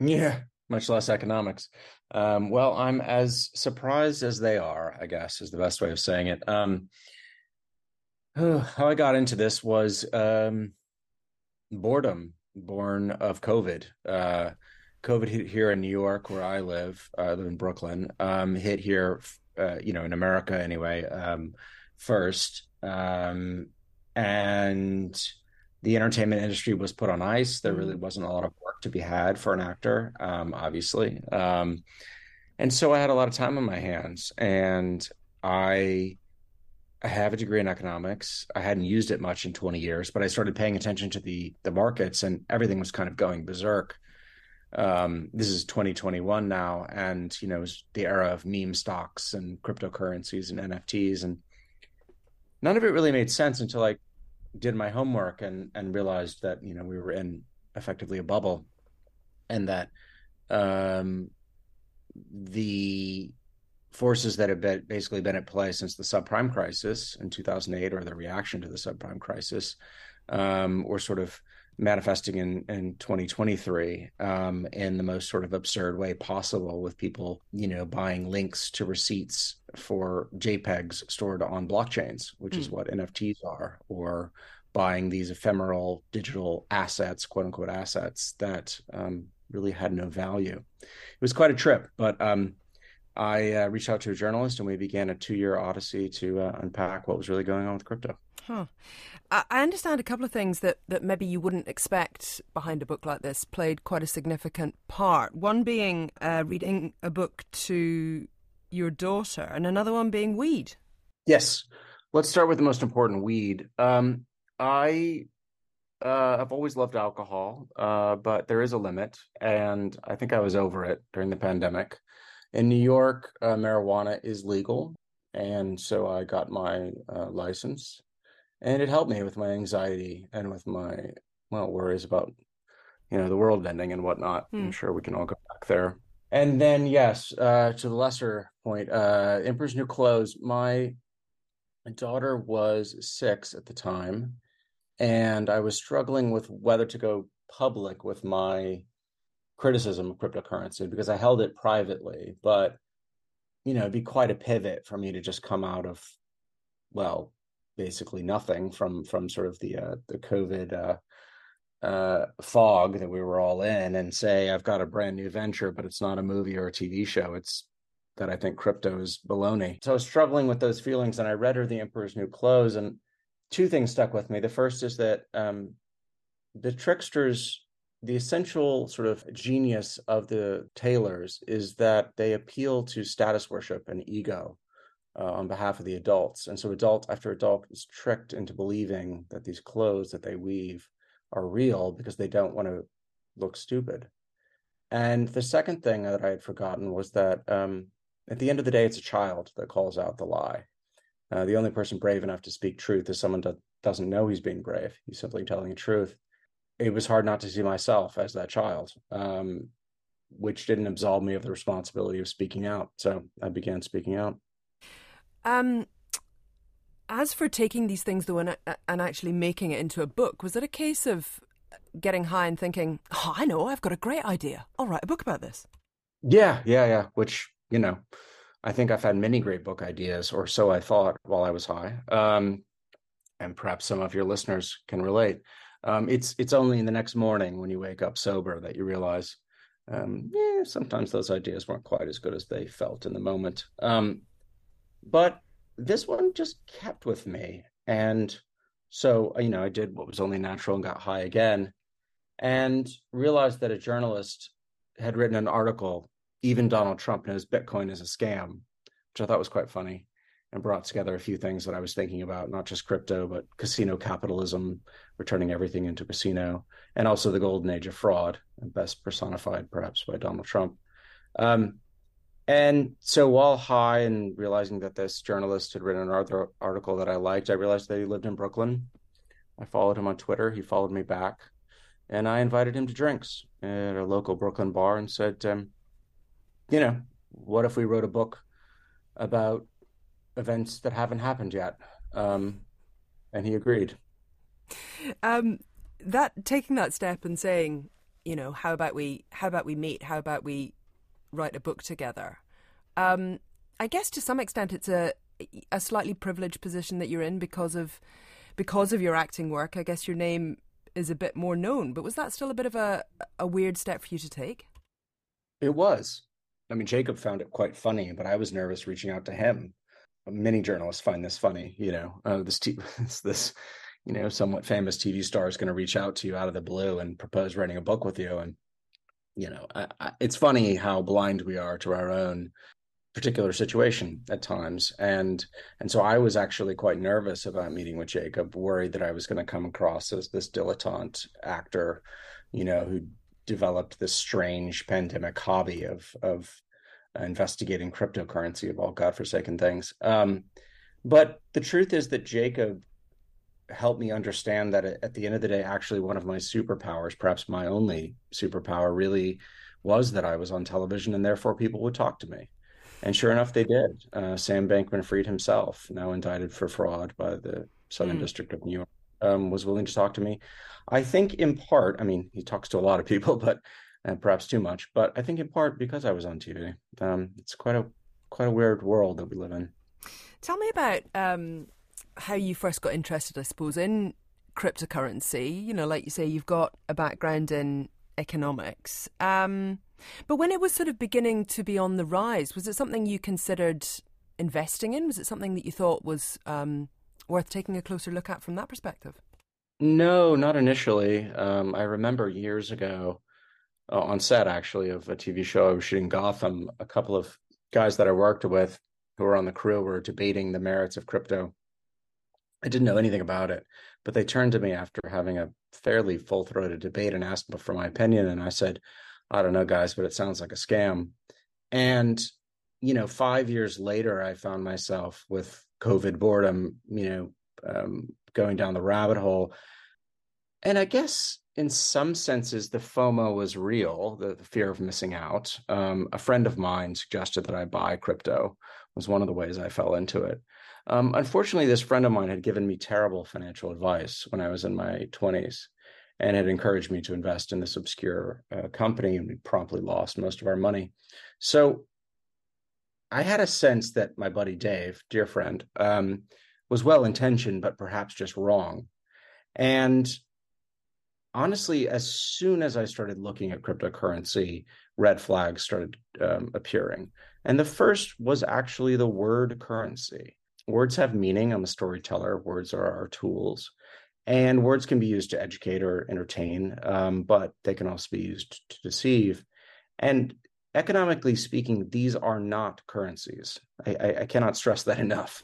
Yeah, much less economics. Um, well, I'm as surprised as they are, I guess, is the best way of saying it. Um, how I got into this was um, boredom, born of COVID. Uh, COVID hit here in New York, where I live. Uh, I live in Brooklyn. Um, hit here, uh, you know, in America anyway. Um, first, um, and the entertainment industry was put on ice. There really mm. wasn't a lot of work to be had for an actor, um, obviously. Um, and so I had a lot of time on my hands, and I I have a degree in economics. I hadn't used it much in 20 years, but I started paying attention to the the markets and everything was kind of going berserk. Um, this is 2021 now, and you know, it was the era of meme stocks and cryptocurrencies and NFTs, and none of it really made sense until I did my homework and and realized that you know we were in effectively a bubble, and that um, the forces that have been basically been at play since the subprime crisis in 2008 or the reaction to the subprime crisis um, were sort of manifesting in, in 2023 um, in the most sort of absurd way possible with people you know buying links to receipts for jpegs stored on blockchains which mm. is hmm. what nfts are or buying these ephemeral digital assets quote unquote assets that um, really had no value it was quite a trip but um, I uh, reached out to a journalist and we began a two year odyssey to uh, unpack what was really going on with crypto. Huh. I understand a couple of things that, that maybe you wouldn't expect behind a book like this played quite a significant part. One being uh, reading a book to your daughter, and another one being weed. Yes. Let's start with the most important weed. Um, I uh, I've always loved alcohol, uh, but there is a limit, and I think I was over it during the pandemic in New York, uh, marijuana is legal, and so I got my uh, license, and it helped me with my anxiety and with my well worries about you know the world ending and whatnot. I'm hmm. sure we can all go back there. And then yes, uh, to the lesser point, uh, Emperor's New Clothes. My daughter was six at the time, and I was struggling with whether to go public with my criticism of cryptocurrency because I held it privately, but you know, it'd be quite a pivot for me to just come out of well, basically nothing from from sort of the uh, the COVID uh, uh, fog that we were all in and say I've got a brand new venture, but it's not a movie or a TV show. It's that I think crypto is baloney. So I was struggling with those feelings, and I read her The Emperor's New Clothes, and two things stuck with me. The first is that um, the tricksters the essential sort of genius of the tailors is that they appeal to status worship and ego uh, on behalf of the adults. And so adult after adult is tricked into believing that these clothes that they weave are real because they don't want to look stupid. And the second thing that I had forgotten was that um, at the end of the day, it's a child that calls out the lie. Uh, the only person brave enough to speak truth is someone that doesn't know he's being brave. He's simply telling the truth it was hard not to see myself as that child, um, which didn't absolve me of the responsibility of speaking out. So I began speaking out. Um, as for taking these things though and, and actually making it into a book, was it a case of getting high and thinking, "Oh, I know, I've got a great idea. I'll write a book about this." Yeah, yeah, yeah. Which you know, I think I've had many great book ideas, or so I thought while I was high. Um, and perhaps some of your listeners can relate um, it's it's only in the next morning when you wake up sober that you realize um, yeah sometimes those ideas weren't quite as good as they felt in the moment um, but this one just kept with me and so you know i did what was only natural and got high again and realized that a journalist had written an article even donald trump knows bitcoin is a scam which i thought was quite funny and brought together a few things that I was thinking about, not just crypto, but casino capitalism, returning everything into casino, and also the golden age of fraud, best personified perhaps by Donald Trump. Um, and so while high and realizing that this journalist had written an article that I liked, I realized that he lived in Brooklyn. I followed him on Twitter. He followed me back. And I invited him to drinks at a local Brooklyn bar and said, um, you know, what if we wrote a book about events that haven't happened yet. Um, and he agreed. Um, that taking that step and saying, you know, how about we how about we meet? How about we write a book together? Um, I guess to some extent it's a a slightly privileged position that you're in because of because of your acting work. I guess your name is a bit more known, but was that still a bit of a a weird step for you to take? It was. I mean, Jacob found it quite funny, but I was nervous reaching out to him. Many journalists find this funny, you know. Uh, this t- this you know, somewhat famous TV star is going to reach out to you out of the blue and propose writing a book with you. And, you know, I, I, it's funny how blind we are to our own particular situation at times. And, and so I was actually quite nervous about meeting with Jacob, worried that I was going to come across as this dilettante actor, you know, who developed this strange pandemic hobby of, of investigating cryptocurrency of all godforsaken things. Um, but the truth is that Jacob helped me understand that at the end of the day, actually, one of my superpowers, perhaps my only superpower, really was that I was on television and therefore people would talk to me. And sure enough, they did. Uh, Sam Bankman Fried himself, now indicted for fraud by the Southern mm. District of New York, um, was willing to talk to me. I think in part, I mean, he talks to a lot of people, but uh, perhaps too much. But I think in part because I was on TV. Um, it's quite a quite a weird world that we live in. Tell me about um, how you first got interested, I suppose, in cryptocurrency. You know, like you say, you've got a background in economics. Um, but when it was sort of beginning to be on the rise, was it something you considered investing in? Was it something that you thought was um, worth taking a closer look at from that perspective? No, not initially. Um, I remember years ago uh, on set, actually, of a TV show I was shooting Gotham, a couple of guys that I worked with who were on the crew were debating the merits of crypto I didn't know anything about it, but they turned to me after having a fairly full throated debate and asked for my opinion. And I said, I don't know, guys, but it sounds like a scam. And, you know, five years later, I found myself with COVID boredom, you know, um, going down the rabbit hole. And I guess in some senses, the FOMO was real, the, the fear of missing out. Um, a friend of mine suggested that I buy crypto, was one of the ways I fell into it. Um, unfortunately, this friend of mine had given me terrible financial advice when I was in my 20s and had encouraged me to invest in this obscure uh, company, and we promptly lost most of our money. So I had a sense that my buddy Dave, dear friend, um, was well intentioned, but perhaps just wrong. And honestly, as soon as I started looking at cryptocurrency, red flags started um, appearing. And the first was actually the word currency words have meaning. I'm a storyteller. Words are our tools. And words can be used to educate or entertain, um, but they can also be used to deceive. And economically speaking, these are not currencies. I, I, I cannot stress that enough.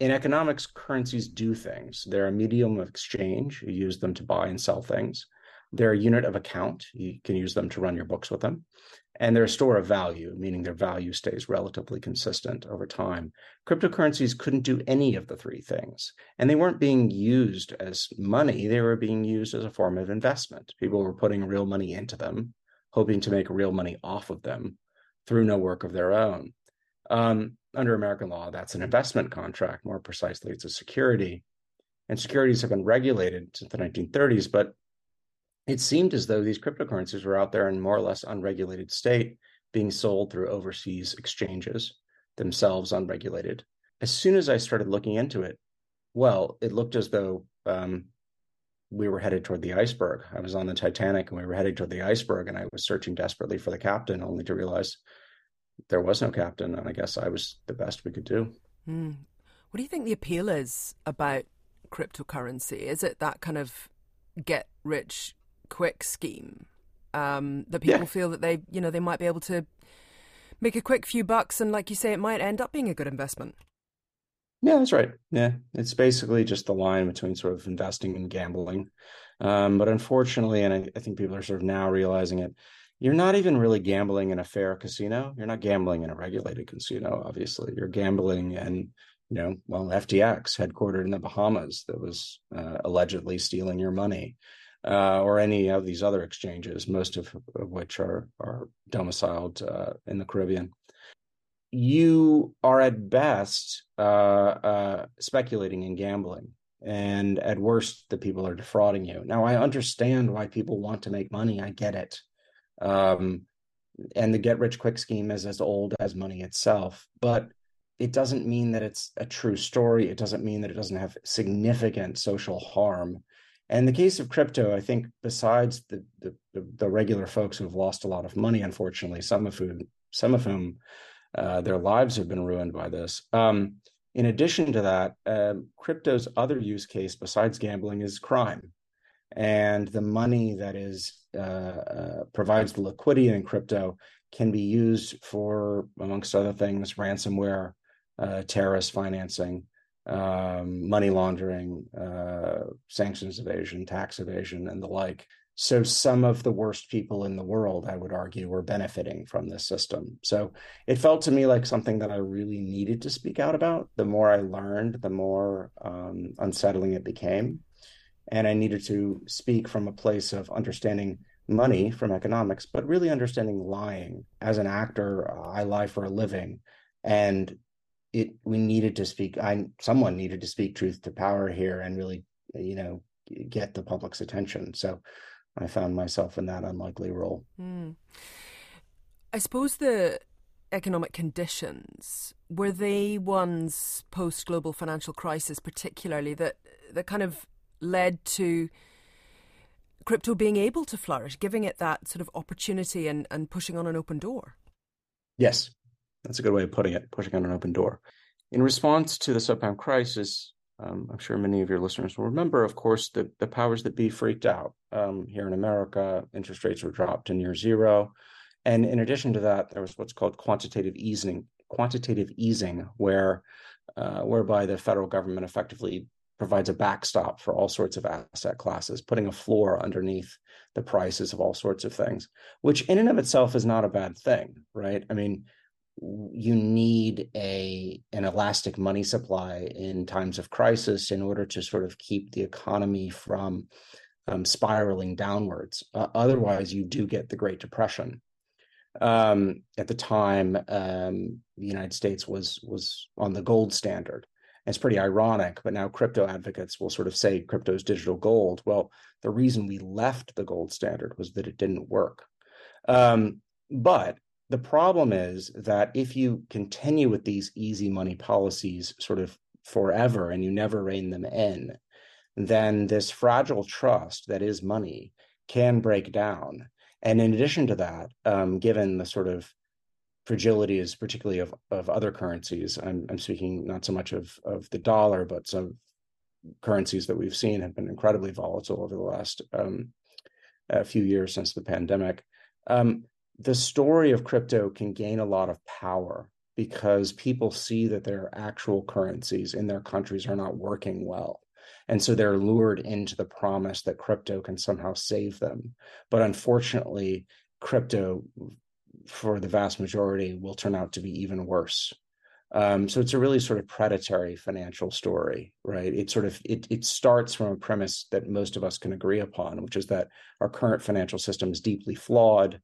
In economics, currencies do things. They're a medium of exchange. You use them to buy and sell things. They're a unit of account. You can use them to run your books with them and they're a store of value, meaning their value stays relatively consistent over time. Cryptocurrencies couldn't do any of the three things, and they weren't being used as money, they were being used as a form of investment. People were putting real money into them, hoping to make real money off of them through no work of their own. Um, under American law, that's an investment contract. More precisely, it's a security. And securities have been regulated since the 1930s, but it seemed as though these cryptocurrencies were out there in more or less unregulated state, being sold through overseas exchanges, themselves unregulated. As soon as I started looking into it, well, it looked as though um, we were headed toward the iceberg. I was on the Titanic and we were headed toward the iceberg, and I was searching desperately for the captain, only to realize there was no captain, and I guess I was the best we could do. Mm. What do you think the appeal is about cryptocurrency? Is it that kind of get rich quick scheme um, that people yeah. feel that they, you know, they might be able to make a quick few bucks, and like you say, it might end up being a good investment. Yeah, that's right. Yeah, it's basically just the line between sort of investing and gambling. Um, but unfortunately, and I, I think people are sort of now realizing it, you're not even really gambling in a fair casino. You're not gambling in a regulated casino. Obviously, you're gambling in you know, well, FTX, headquartered in the Bahamas, that was uh, allegedly stealing your money uh, or any of these other exchanges, most of, of which are are domiciled uh, in the Caribbean. You are at best uh, uh, speculating and gambling, and at worst, the people are defrauding you. Now, I understand why people want to make money. I get it. Um, and the get rich quick scheme is as old as money itself, but it doesn't mean that it's a true story. It doesn't mean that it doesn't have significant social harm. And the case of crypto, I think, besides the, the the, regular folks who have lost a lot of money, unfortunately, some of whom some of whom uh, their lives have been ruined by this. Um, in addition to that, uh, crypto's other use case besides gambling is crime, and the money that is uh, uh, provides the liquidity in crypto can be used for, amongst other things, ransomware, uh, terrorist financing, um, money laundering, uh, sanctions evasion, tax evasion, and the like. So some of the worst people in the world, I would argue, were benefiting from this system. So it felt to me like something that I really needed to speak out about. The more I learned, the more um, unsettling it became. And I needed to speak from a place of understanding money from economics, but really understanding lying. As an actor, I lie for a living. And it we needed to speak i someone needed to speak truth to power here and really you know get the public's attention. So i found myself in that unlikely role. Mm. i suppose the economic conditions were they ones post global financial crisis particularly that that kind of led to crypto being able to flourish giving it that sort of opportunity and, and pushing on an open door? Yes that's a good way of putting it, pushing on an open door. In response to the subprime crisis, um, I'm sure many of your listeners will remember, of course, the, the powers that be freaked out. Um, here in America, interest rates were dropped to near zero. And in addition to that, there was what's called quantitative easing, quantitative easing, where uh, whereby the federal government effectively provides a backstop for all sorts of asset classes, putting a floor underneath the prices of all sorts of things, which in and of itself is not a bad thing, right? I mean, you need a an elastic money supply in times of crisis in order to sort of keep the economy from um, spiraling downwards. Uh, otherwise, you do get the Great Depression. Um, at the time, um, the United States was was on the gold standard. it's pretty ironic, but now crypto advocates will sort of say crypto is digital gold. Well, the reason we left the gold standard was that it didn't work. Um, but the problem is that if you continue with these easy money policies sort of forever and you never rein them in, then this fragile trust that is money can break down. And in addition to that, um, given the sort of fragilities, particularly of, of other currencies, I'm, I'm speaking not so much of, of the dollar, but some currencies that we've seen have been incredibly volatile over the last um, few years since the pandemic. Um, the story of crypto can gain a lot of power because people see that their actual currencies in their countries are not working well. And so they're lured into the promise that crypto can somehow save them. But unfortunately, crypto, for the vast majority, will turn out to be even worse. Um, so it's a really sort of predatory financial story, right? It sort of it it starts from a premise that most of us can agree upon, which is that our current financial system is deeply flawed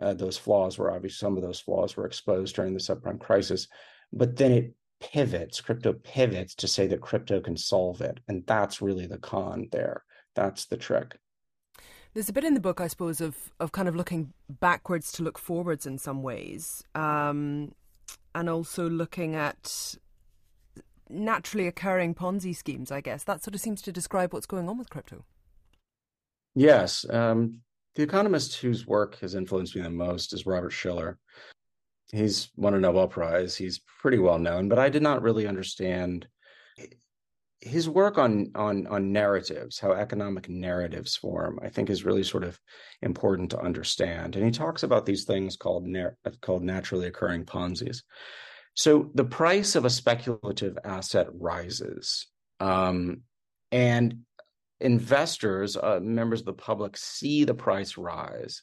uh, those flaws were obviously some of those flaws were exposed during the subprime crisis, but then it pivots, crypto pivots to say that crypto can solve it, and that's really the con there. That's the trick. There's a bit in the book, I suppose, of of kind of looking backwards to look forwards in some ways, um, and also looking at naturally occurring Ponzi schemes. I guess that sort of seems to describe what's going on with crypto. Yes, um, the economist whose work has influenced me the most is Robert Shiller. He's won a Nobel Prize. He's pretty well known, but I did not really understand his work on on on narratives, how economic narratives form. I think is really sort of important to understand. And he talks about these things called called naturally occurring Ponzi's. So the price of a speculative asset rises, um, and investors, uh, members of the public, see the price rise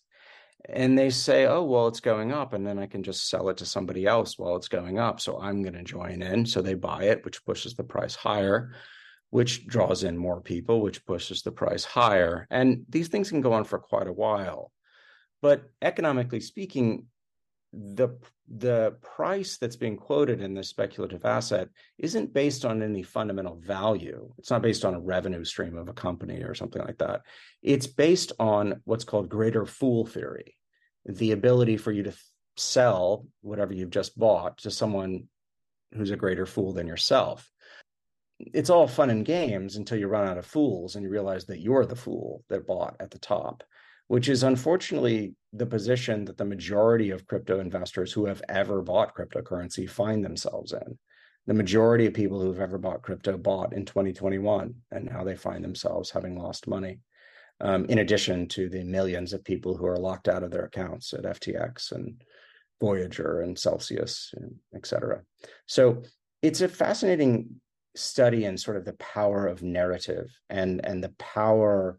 and they say, oh, well, it's going up, and then I can just sell it to somebody else while it's going up. So I'm going to join in. So they buy it, which pushes the price higher, which draws in more people, which pushes the price higher. And these things can go on for quite a while. But economically speaking, the the price that's being quoted in this speculative asset isn't based on any fundamental value. It's not based on a revenue stream of a company or something like that. It's based on what's called greater fool theory. the ability for you to sell whatever you've just bought to someone who's a greater fool than yourself. It's all fun and games until you run out of fools and you realize that you're the fool that bought at the top, which is unfortunately the position that the majority of crypto investors who have ever bought cryptocurrency find themselves in. The majority of people who've ever bought crypto bought in 2021, and now they find themselves having lost money. Um, in addition to the millions of people who are locked out of their accounts at FTX and Voyager and Celsius, and et cetera. So it's a fascinating study in sort of the power of narrative and and the power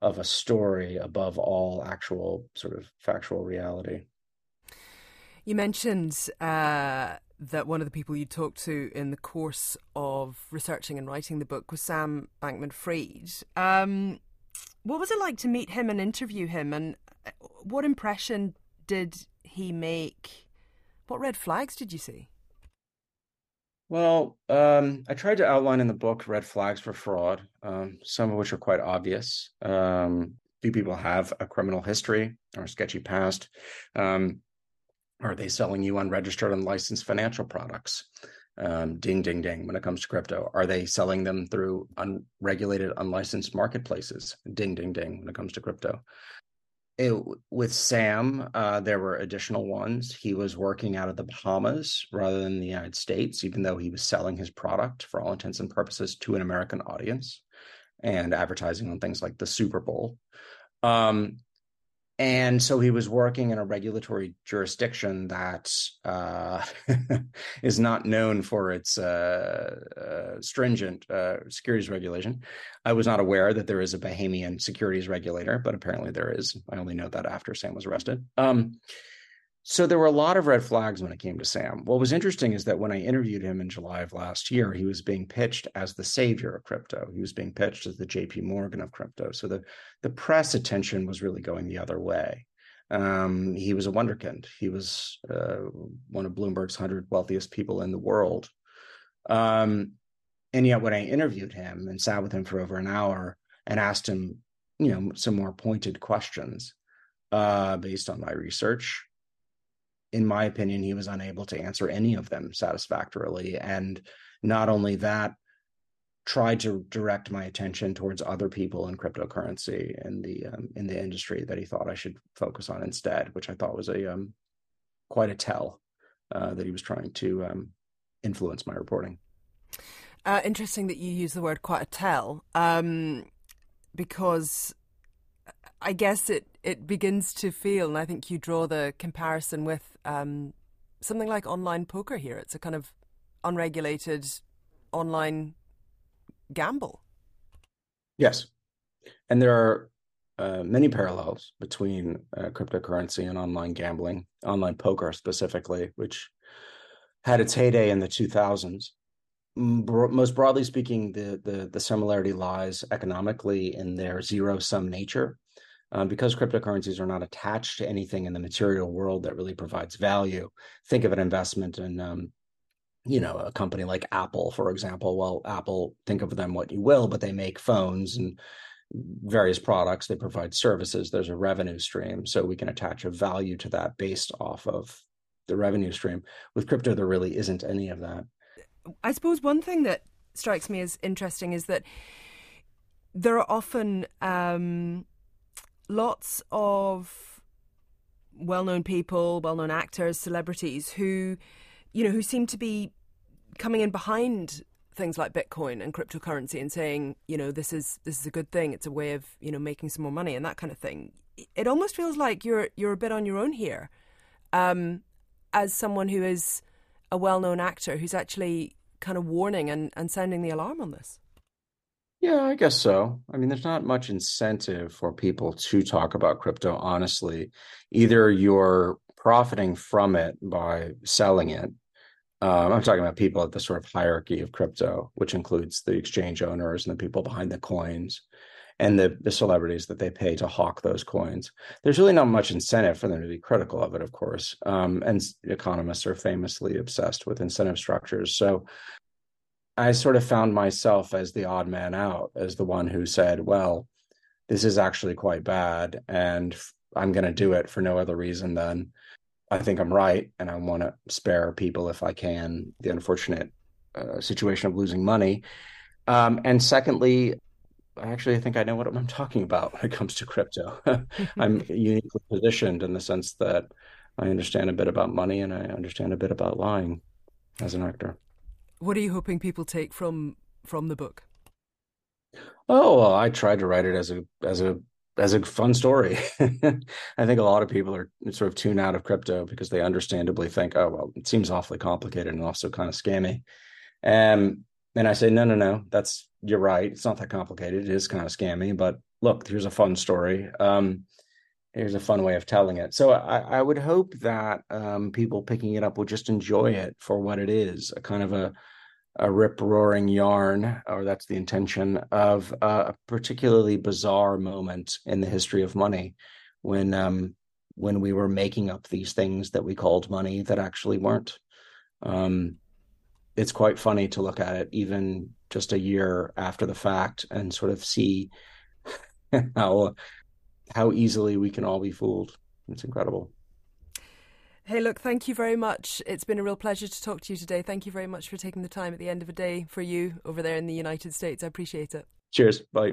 of a story above all actual sort of factual reality. You mentioned uh, that one of the people you talked to in the course of researching and writing the book was Sam Bankman Fried. Um, what was it like to meet him and interview him? And uh, what impression did he make? What red flags did you see? Well, um, I tried to outline in the book red flags for fraud, um, some of which are quite obvious. Um, do people have a criminal history or a sketchy past? Um, are they selling you unregistered, and licensed financial products? Um, ding, ding, ding. When it comes to crypto, are they selling them through unregulated, unlicensed marketplaces? Ding, ding, ding. When it comes to crypto, it, with Sam, uh, there were additional ones. He was working out of the Bahamas rather than the United States, even though he was selling his product for all intents and purposes to an American audience and advertising on things like the Super Bowl. Um, and so he was working in a regulatory jurisdiction that uh, is not known for its uh, uh, stringent uh, securities regulation. I was not aware that there is a Bahamian securities regulator, but apparently there is. I only know that after Sam was arrested. Um, so there were a lot of red flags when it came to Sam. What was interesting is that when I interviewed him in July of last year, he was being pitched as the savior of crypto. He was being pitched as the JP Morgan of crypto. So the, the press attention was really going the other way. Um, he was a wonderkind. He was uh, one of Bloomberg's 100 wealthiest people in the world. Um, and yet when I interviewed him and sat with him for over an hour and asked him, you know, some more pointed questions uh, based on my research, in my opinion, he was unable to answer any of them satisfactorily. And not only that, tried to direct my attention towards other people in cryptocurrency in the um, in the industry that he thought I should focus on instead, which I thought was a um, quite a tell uh, that he was trying to um, influence my reporting. Uh, interesting that you use the word quite a tell, um, because I guess it, it begins to feel, and I think you draw the comparison with um, something like online poker here. It's a kind of unregulated online gamble. Yes. And there are uh, many parallels between uh, cryptocurrency and online gambling, online poker specifically, which had its heyday in the 2000s. Most broadly speaking, the, the, the similarity lies economically in their zero sum nature um, because cryptocurrencies are not attached to anything in the material world that really provides value. Think of an investment in, um, you know, a company like Apple, for example. Well, Apple, think of them what you will, but they make phones and various products. They provide services. There's a revenue stream, so we can attach a value to that based off of the revenue stream. With crypto, there really isn't any of that. I suppose one thing that strikes me as interesting is that there are often um, lots of well-known people, well-known actors, celebrities who, you know, who seem to be coming in behind things like Bitcoin and cryptocurrency and saying, you know, this is this is a good thing. It's a way of you know making some more money and that kind of thing. It almost feels like you're you're a bit on your own here, um, as someone who is a well-known actor who's actually kind of warning and, and sounding the alarm on this. Yeah, I guess so. I mean, there's not much incentive for people to talk about crypto, honestly. Either you're profiting from it by selling it. Um, I'm talking about people at the sort of hierarchy of crypto, which includes the exchange owners and the people behind the coins and the, the celebrities that they pay to hawk those coins. There's really not much incentive for them to be critical of it, of course. Um, and economists are famously obsessed with incentive structures. So I sort of found myself as the odd man out, as the one who said, well, this is actually quite bad. And I'm going to do it for no other reason than I think I'm right and I want to spare people if I can the unfortunate uh, situation of losing money. Um, and secondly, I actually, think I know what I'm talking about when it comes to crypto. I'm uniquely positioned in the sense that I understand a bit about money and I understand a bit about lying as an actor. What are you hoping people take from from the book? Oh, well, I tried to write it as a as a as a fun story. I think a lot of people are sort of tuned out of crypto because they understandably think, oh well, it seems awfully complicated and also kind of scammy. Um, and I say, no, no, no, that's you're right. It's not that complicated. It is kind of scammy, but look, here's a fun story. Um, here's a fun way of telling it. So I, I would hope that um, people picking it up will just enjoy it for what it is, a kind of a a rip roaring yarn, or that's the intention of a particularly bizarre moment in the history of money, when um, when we were making up these things that we called money that actually weren't. Um, it's quite funny to look at it, even just a year after the fact, and sort of see how how easily we can all be fooled. It's incredible. Hey, look, thank you very much. It's been a real pleasure to talk to you today. Thank you very much for taking the time at the end of a day for you over there in the United States. I appreciate it. Cheers. Bye.